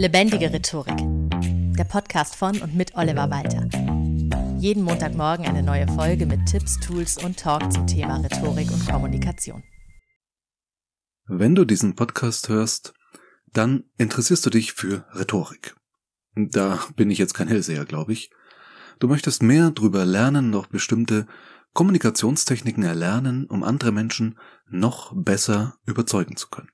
Lebendige Rhetorik. Der Podcast von und mit Oliver Walter. Jeden Montagmorgen eine neue Folge mit Tipps, Tools und Talk zum Thema Rhetorik und Kommunikation. Wenn du diesen Podcast hörst, dann interessierst du dich für Rhetorik. Da bin ich jetzt kein Hellseher, glaube ich. Du möchtest mehr drüber lernen, noch bestimmte Kommunikationstechniken erlernen, um andere Menschen noch besser überzeugen zu können.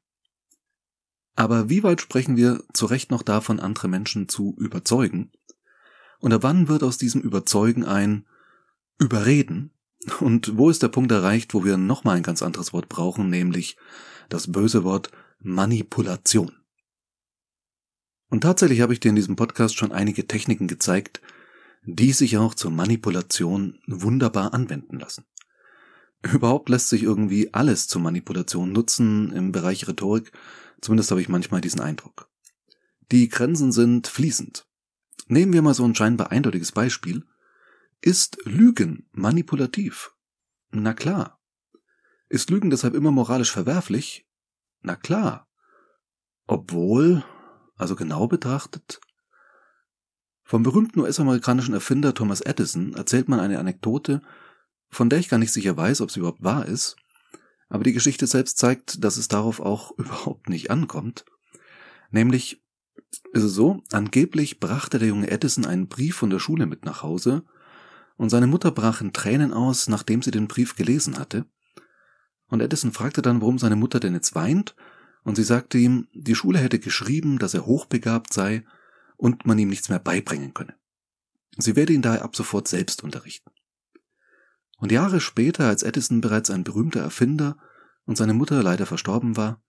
Aber wie weit sprechen wir zu Recht noch davon, andere Menschen zu überzeugen? Und ab wann wird aus diesem Überzeugen ein Überreden? Und wo ist der Punkt erreicht, wo wir nochmal ein ganz anderes Wort brauchen, nämlich das böse Wort Manipulation? Und tatsächlich habe ich dir in diesem Podcast schon einige Techniken gezeigt, die sich auch zur Manipulation wunderbar anwenden lassen. Überhaupt lässt sich irgendwie alles zur Manipulation nutzen im Bereich Rhetorik, zumindest habe ich manchmal diesen Eindruck. Die Grenzen sind fließend. Nehmen wir mal so ein scheinbar eindeutiges Beispiel. Ist Lügen manipulativ? Na klar. Ist Lügen deshalb immer moralisch verwerflich? Na klar. Obwohl, also genau betrachtet, vom berühmten US-amerikanischen Erfinder Thomas Edison erzählt man eine Anekdote, von der ich gar nicht sicher weiß, ob sie überhaupt wahr ist, aber die Geschichte selbst zeigt, dass es darauf auch überhaupt nicht ankommt. Nämlich ist es so, angeblich brachte der junge Edison einen Brief von der Schule mit nach Hause, und seine Mutter brach in Tränen aus, nachdem sie den Brief gelesen hatte. Und Edison fragte dann, warum seine Mutter denn jetzt weint, und sie sagte ihm, die Schule hätte geschrieben, dass er hochbegabt sei und man ihm nichts mehr beibringen könne. Sie werde ihn daher ab sofort selbst unterrichten. Und Jahre später, als Edison bereits ein berühmter Erfinder und seine Mutter leider verstorben war,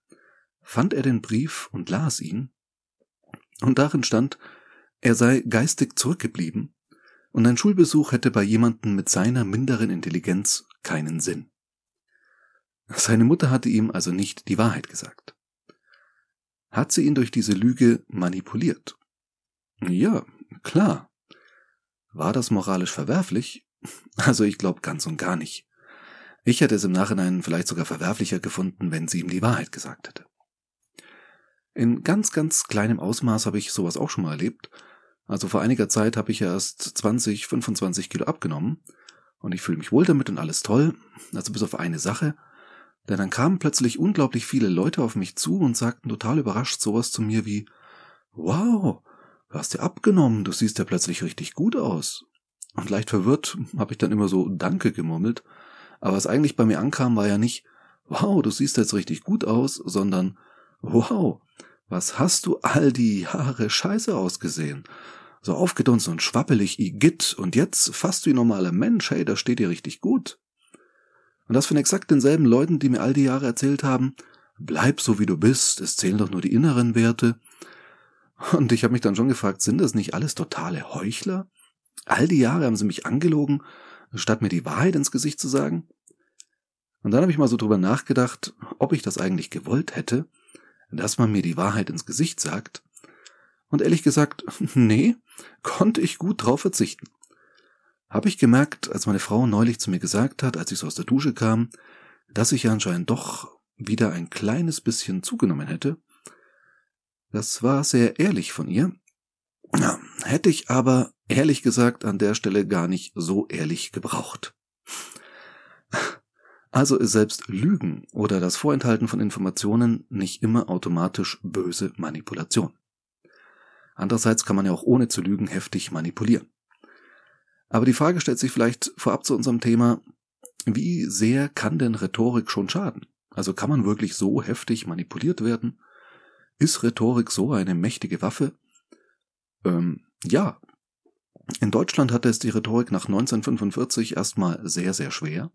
fand er den Brief und las ihn, und darin stand, er sei geistig zurückgeblieben, und ein Schulbesuch hätte bei jemandem mit seiner minderen Intelligenz keinen Sinn. Seine Mutter hatte ihm also nicht die Wahrheit gesagt. Hat sie ihn durch diese Lüge manipuliert? Ja, klar. War das moralisch verwerflich? Also ich glaube ganz und gar nicht. Ich hätte es im Nachhinein vielleicht sogar verwerflicher gefunden, wenn sie ihm die Wahrheit gesagt hätte. In ganz, ganz kleinem Ausmaß habe ich sowas auch schon mal erlebt. Also vor einiger Zeit habe ich erst 20, 25 Kilo abgenommen und ich fühle mich wohl damit und alles toll, also bis auf eine Sache. Denn dann kamen plötzlich unglaublich viele Leute auf mich zu und sagten total überrascht sowas zu mir wie, wow, Du hast ja abgenommen, du siehst ja plötzlich richtig gut aus. Und leicht verwirrt habe ich dann immer so Danke gemurmelt. Aber was eigentlich bei mir ankam, war ja nicht, wow, du siehst jetzt richtig gut aus, sondern, wow, was hast du all die Jahre scheiße ausgesehen? So aufgedunsen und schwappelig, igitt, und jetzt fast wie normaler Mensch, hey, da steht dir richtig gut. Und das von exakt denselben Leuten, die mir all die Jahre erzählt haben, bleib so wie du bist, es zählen doch nur die inneren Werte, und ich habe mich dann schon gefragt, sind das nicht alles totale Heuchler? All die Jahre haben sie mich angelogen, statt mir die Wahrheit ins Gesicht zu sagen? Und dann habe ich mal so drüber nachgedacht, ob ich das eigentlich gewollt hätte, dass man mir die Wahrheit ins Gesicht sagt. Und ehrlich gesagt, nee, konnte ich gut drauf verzichten. Habe ich gemerkt, als meine Frau neulich zu mir gesagt hat, als ich so aus der Dusche kam, dass ich anscheinend doch wieder ein kleines bisschen zugenommen hätte, das war sehr ehrlich von ihr. Hätte ich aber ehrlich gesagt an der Stelle gar nicht so ehrlich gebraucht. Also ist selbst Lügen oder das Vorenthalten von Informationen nicht immer automatisch böse Manipulation. Andererseits kann man ja auch ohne zu lügen heftig manipulieren. Aber die Frage stellt sich vielleicht vorab zu unserem Thema, wie sehr kann denn Rhetorik schon schaden? Also kann man wirklich so heftig manipuliert werden? Ist Rhetorik so eine mächtige Waffe? Ähm, ja. In Deutschland hatte es die Rhetorik nach 1945 erstmal sehr, sehr schwer,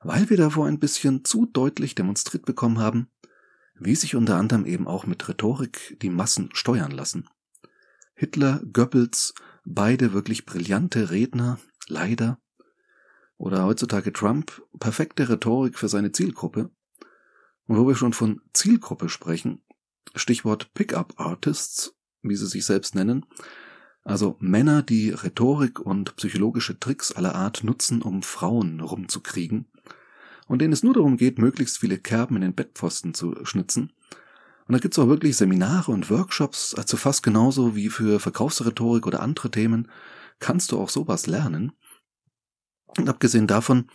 weil wir davor ein bisschen zu deutlich demonstriert bekommen haben, wie sich unter anderem eben auch mit Rhetorik die Massen steuern lassen. Hitler, Goebbels, beide wirklich brillante Redner, leider. Oder heutzutage Trump, perfekte Rhetorik für seine Zielgruppe. Und wo wir schon von Zielgruppe sprechen, Stichwort Pickup Artists, wie sie sich selbst nennen, also Männer, die Rhetorik und psychologische Tricks aller Art nutzen, um Frauen rumzukriegen, und denen es nur darum geht, möglichst viele Kerben in den Bettpfosten zu schnitzen, Und da gibt's auch wirklich Seminare und Workshops, also fast genauso wie für Verkaufsrhetorik oder andere Themen, kannst du auch sowas lernen. Und abgesehen davon,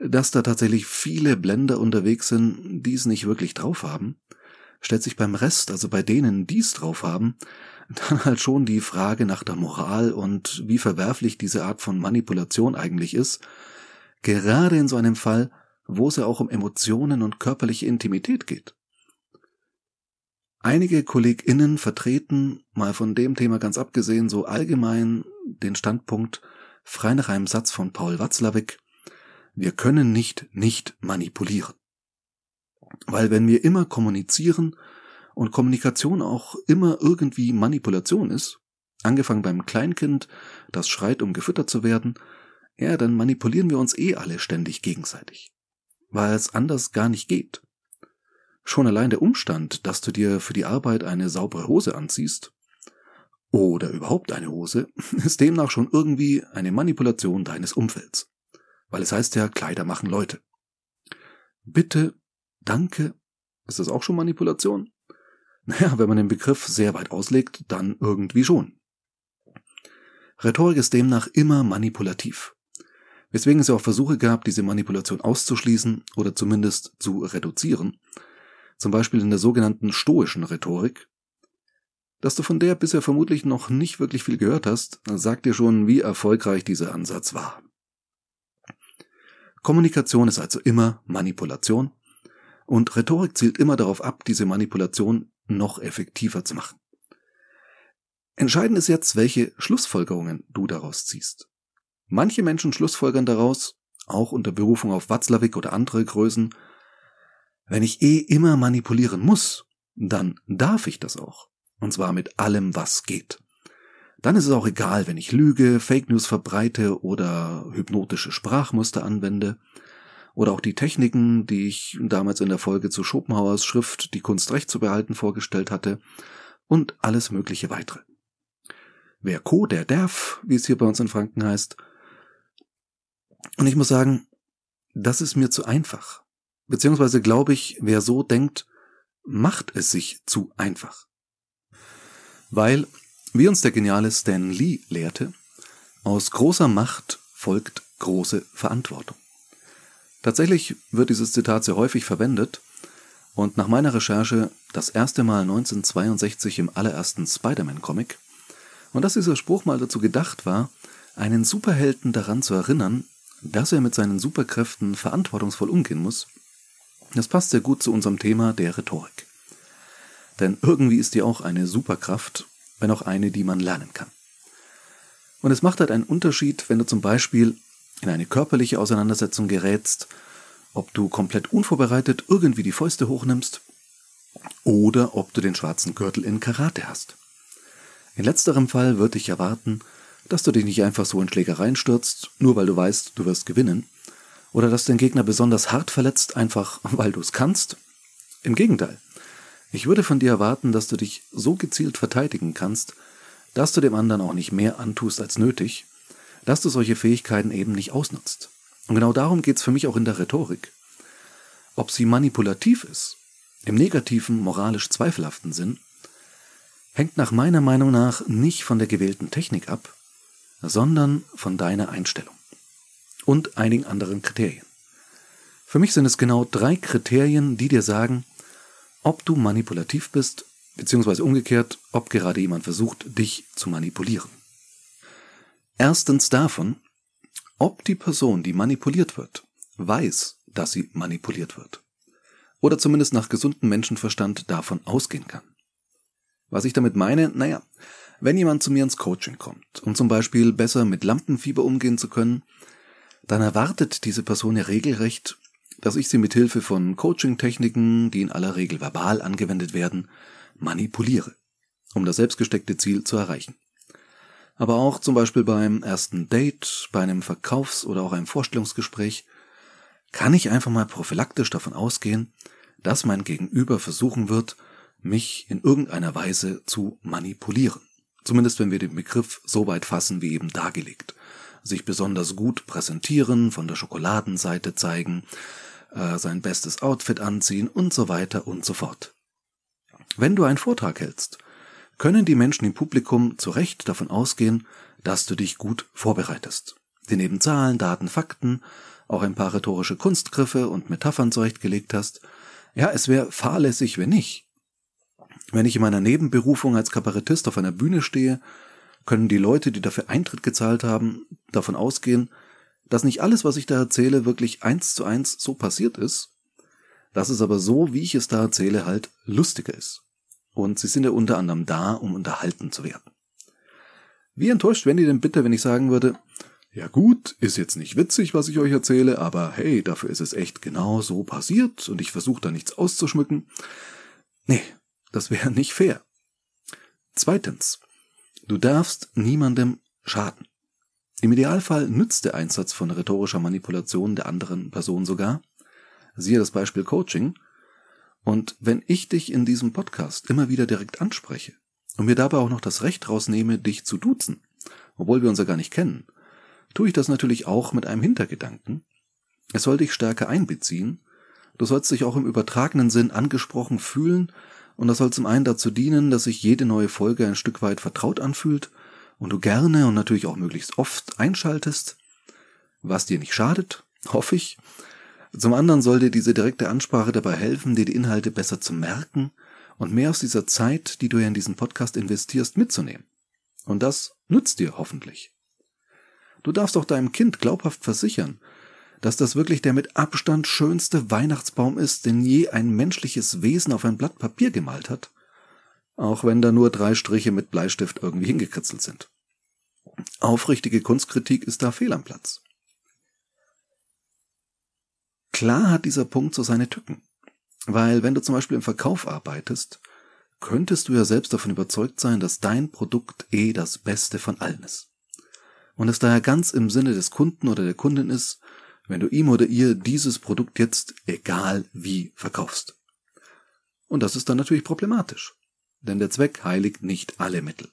dass da tatsächlich viele Blender unterwegs sind, die es nicht wirklich drauf haben, stellt sich beim Rest, also bei denen, die es drauf haben, dann halt schon die Frage nach der Moral und wie verwerflich diese Art von Manipulation eigentlich ist, gerade in so einem Fall, wo es ja auch um Emotionen und körperliche Intimität geht. Einige KollegInnen vertreten, mal von dem Thema ganz abgesehen, so allgemein den Standpunkt, frei nach einem Satz von Paul Watzlawick, wir können nicht nicht manipulieren. Weil wenn wir immer kommunizieren und Kommunikation auch immer irgendwie Manipulation ist, angefangen beim Kleinkind, das schreit, um gefüttert zu werden, ja, dann manipulieren wir uns eh alle ständig gegenseitig. Weil es anders gar nicht geht. Schon allein der Umstand, dass du dir für die Arbeit eine saubere Hose anziehst, oder überhaupt eine Hose, ist demnach schon irgendwie eine Manipulation deines Umfelds. Weil es heißt ja, Kleider machen Leute. Bitte, danke, ist das auch schon Manipulation? Naja, wenn man den Begriff sehr weit auslegt, dann irgendwie schon. Rhetorik ist demnach immer manipulativ. Weswegen es ja auch Versuche gab, diese Manipulation auszuschließen oder zumindest zu reduzieren. Zum Beispiel in der sogenannten stoischen Rhetorik. Dass du von der bisher vermutlich noch nicht wirklich viel gehört hast, sagt dir schon, wie erfolgreich dieser Ansatz war. Kommunikation ist also immer Manipulation und Rhetorik zielt immer darauf ab, diese Manipulation noch effektiver zu machen. Entscheidend ist jetzt, welche Schlussfolgerungen du daraus ziehst. Manche Menschen schlussfolgern daraus, auch unter Berufung auf Watzlawick oder andere Größen, wenn ich eh immer manipulieren muss, dann darf ich das auch. Und zwar mit allem, was geht. Dann ist es auch egal, wenn ich lüge, Fake News verbreite oder hypnotische Sprachmuster anwende oder auch die Techniken, die ich damals in der Folge zu Schopenhauers Schrift Die Kunst Recht zu behalten vorgestellt hatte und alles mögliche weitere. Wer Co, der darf, wie es hier bei uns in Franken heißt. Und ich muss sagen, das ist mir zu einfach. Beziehungsweise glaube ich, wer so denkt, macht es sich zu einfach. Weil wie uns der geniale Stan Lee lehrte, aus großer Macht folgt große Verantwortung. Tatsächlich wird dieses Zitat sehr häufig verwendet und nach meiner Recherche das erste Mal 1962 im allerersten Spider-Man-Comic und dass dieser Spruch mal dazu gedacht war, einen Superhelden daran zu erinnern, dass er mit seinen Superkräften verantwortungsvoll umgehen muss, das passt sehr gut zu unserem Thema der Rhetorik. Denn irgendwie ist die auch eine Superkraft wenn auch eine, die man lernen kann. Und es macht halt einen Unterschied, wenn du zum Beispiel in eine körperliche Auseinandersetzung gerätst, ob du komplett unvorbereitet irgendwie die Fäuste hochnimmst oder ob du den schwarzen Gürtel in Karate hast. In letzterem Fall würde ich erwarten, dass du dich nicht einfach so in Schlägereien stürzt, nur weil du weißt, du wirst gewinnen, oder dass den Gegner besonders hart verletzt, einfach weil du es kannst. Im Gegenteil, ich würde von dir erwarten, dass du dich so gezielt verteidigen kannst, dass du dem anderen auch nicht mehr antust als nötig, dass du solche Fähigkeiten eben nicht ausnutzt. Und genau darum geht es für mich auch in der Rhetorik. Ob sie manipulativ ist, im negativen, moralisch zweifelhaften Sinn, hängt nach meiner Meinung nach nicht von der gewählten Technik ab, sondern von deiner Einstellung und einigen anderen Kriterien. Für mich sind es genau drei Kriterien, die dir sagen, ob du manipulativ bist, beziehungsweise umgekehrt, ob gerade jemand versucht, dich zu manipulieren. Erstens davon, ob die Person, die manipuliert wird, weiß, dass sie manipuliert wird. Oder zumindest nach gesundem Menschenverstand davon ausgehen kann. Was ich damit meine, naja, wenn jemand zu mir ins Coaching kommt, um zum Beispiel besser mit Lampenfieber umgehen zu können, dann erwartet diese Person ja regelrecht, dass ich sie mit Hilfe von Coaching-Techniken, die in aller Regel verbal angewendet werden, manipuliere, um das selbstgesteckte Ziel zu erreichen. Aber auch zum Beispiel beim ersten Date, bei einem Verkaufs- oder auch einem Vorstellungsgespräch kann ich einfach mal prophylaktisch davon ausgehen, dass mein Gegenüber versuchen wird, mich in irgendeiner Weise zu manipulieren. Zumindest wenn wir den Begriff so weit fassen wie eben dargelegt. Sich besonders gut präsentieren, von der Schokoladenseite zeigen, äh, sein bestes Outfit anziehen und so weiter und so fort. Wenn du einen Vortrag hältst, können die Menschen im Publikum zu Recht davon ausgehen, dass du dich gut vorbereitest. Dir neben Zahlen, Daten, Fakten auch ein paar rhetorische Kunstgriffe und Metaphern zurechtgelegt hast. Ja, es wäre fahrlässig, wenn nicht. Wenn ich in meiner Nebenberufung als Kabarettist auf einer Bühne stehe, können die Leute, die dafür Eintritt gezahlt haben, davon ausgehen, dass nicht alles, was ich da erzähle, wirklich eins zu eins so passiert ist, dass es aber so, wie ich es da erzähle, halt lustiger ist. Und sie sind ja unter anderem da, um unterhalten zu werden. Wie enttäuscht wären die denn bitte, wenn ich sagen würde, ja gut, ist jetzt nicht witzig, was ich euch erzähle, aber hey, dafür ist es echt genau so passiert und ich versuche da nichts auszuschmücken. Nee, das wäre nicht fair. Zweitens, du darfst niemandem schaden. Im Idealfall nützt der Einsatz von rhetorischer Manipulation der anderen Person sogar. Siehe das Beispiel Coaching. Und wenn ich dich in diesem Podcast immer wieder direkt anspreche und mir dabei auch noch das Recht rausnehme, dich zu duzen, obwohl wir uns ja gar nicht kennen, tue ich das natürlich auch mit einem Hintergedanken. Es soll dich stärker einbeziehen. Du sollst dich auch im übertragenen Sinn angesprochen fühlen und das soll zum einen dazu dienen, dass sich jede neue Folge ein Stück weit vertraut anfühlt und du gerne und natürlich auch möglichst oft einschaltest, was dir nicht schadet, hoffe ich. Zum anderen soll dir diese direkte Ansprache dabei helfen, dir die Inhalte besser zu merken und mehr aus dieser Zeit, die du ja in diesen Podcast investierst, mitzunehmen. Und das nützt dir hoffentlich. Du darfst auch deinem Kind glaubhaft versichern, dass das wirklich der mit Abstand schönste Weihnachtsbaum ist, den je ein menschliches Wesen auf ein Blatt Papier gemalt hat, auch wenn da nur drei Striche mit Bleistift irgendwie hingekritzelt sind. Aufrichtige Kunstkritik ist da fehl am Platz. Klar hat dieser Punkt so seine Tücken, weil wenn du zum Beispiel im Verkauf arbeitest, könntest du ja selbst davon überzeugt sein, dass dein Produkt eh das Beste von allen ist und es daher ganz im Sinne des Kunden oder der Kundin ist, wenn du ihm oder ihr dieses Produkt jetzt egal wie verkaufst. Und das ist dann natürlich problematisch, denn der Zweck heiligt nicht alle Mittel.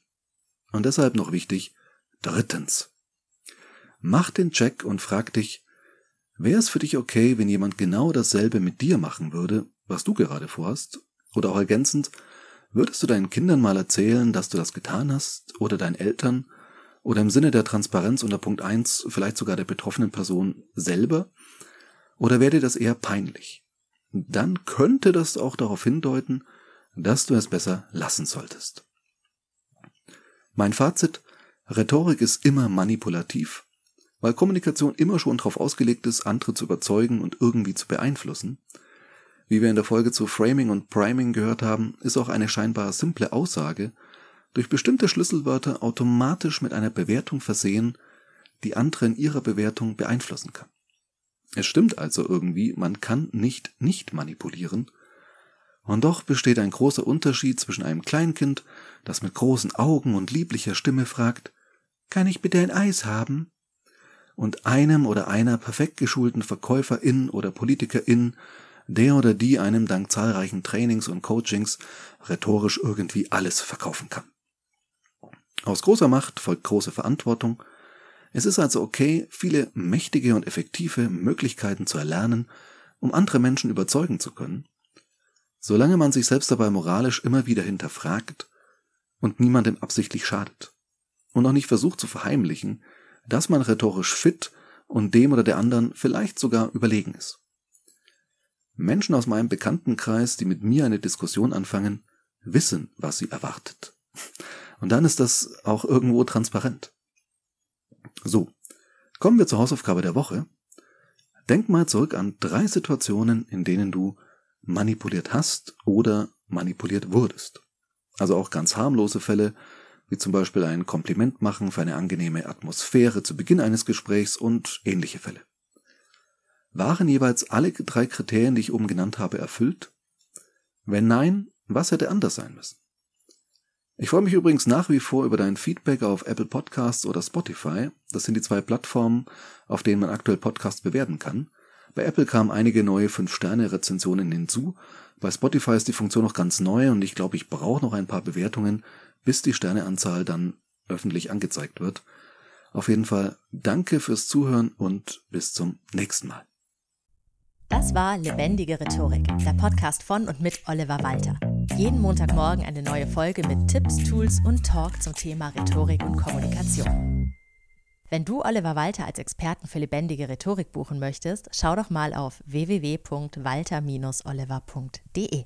Und deshalb noch wichtig, drittens. Mach den Check und frag dich, wäre es für dich okay, wenn jemand genau dasselbe mit dir machen würde, was du gerade vorhast? Oder auch ergänzend, würdest du deinen Kindern mal erzählen, dass du das getan hast, oder deinen Eltern, oder im Sinne der Transparenz unter Punkt 1 vielleicht sogar der betroffenen Person selber? Oder wäre dir das eher peinlich? Dann könnte das auch darauf hindeuten, dass du es besser lassen solltest. Mein Fazit, Rhetorik ist immer manipulativ, weil Kommunikation immer schon darauf ausgelegt ist, andere zu überzeugen und irgendwie zu beeinflussen. Wie wir in der Folge zu Framing und Priming gehört haben, ist auch eine scheinbar simple Aussage durch bestimmte Schlüsselwörter automatisch mit einer Bewertung versehen, die andere in ihrer Bewertung beeinflussen kann. Es stimmt also irgendwie, man kann nicht nicht manipulieren. Und doch besteht ein großer Unterschied zwischen einem Kleinkind, das mit großen Augen und lieblicher Stimme fragt, kann ich bitte ein Eis haben? Und einem oder einer perfekt geschulten Verkäuferin oder Politikerin, der oder die einem dank zahlreichen Trainings und Coachings rhetorisch irgendwie alles verkaufen kann. Aus großer Macht folgt große Verantwortung. Es ist also okay, viele mächtige und effektive Möglichkeiten zu erlernen, um andere Menschen überzeugen zu können, solange man sich selbst dabei moralisch immer wieder hinterfragt und niemandem absichtlich schadet und auch nicht versucht zu verheimlichen, dass man rhetorisch fit und dem oder der anderen vielleicht sogar überlegen ist. Menschen aus meinem Bekanntenkreis, die mit mir eine Diskussion anfangen, wissen, was sie erwartet. Und dann ist das auch irgendwo transparent. So, kommen wir zur Hausaufgabe der Woche. Denk mal zurück an drei Situationen, in denen du manipuliert hast oder manipuliert wurdest. Also auch ganz harmlose Fälle, wie zum Beispiel ein Kompliment machen für eine angenehme Atmosphäre zu Beginn eines Gesprächs und ähnliche Fälle. Waren jeweils alle drei Kriterien, die ich oben genannt habe, erfüllt? Wenn nein, was hätte anders sein müssen? Ich freue mich übrigens nach wie vor über dein Feedback auf Apple Podcasts oder Spotify. Das sind die zwei Plattformen, auf denen man aktuell Podcasts bewerten kann. Bei Apple kamen einige neue 5-Sterne-Rezensionen hinzu. Bei Spotify ist die Funktion noch ganz neu und ich glaube, ich brauche noch ein paar Bewertungen, bis die Sterneanzahl dann öffentlich angezeigt wird. Auf jeden Fall danke fürs Zuhören und bis zum nächsten Mal. Das war Lebendige Rhetorik, der Podcast von und mit Oliver Walter. Jeden Montagmorgen eine neue Folge mit Tipps, Tools und Talk zum Thema Rhetorik und Kommunikation. Wenn du Oliver Walter als Experten für lebendige Rhetorik buchen möchtest, schau doch mal auf www.walter-oliver.de.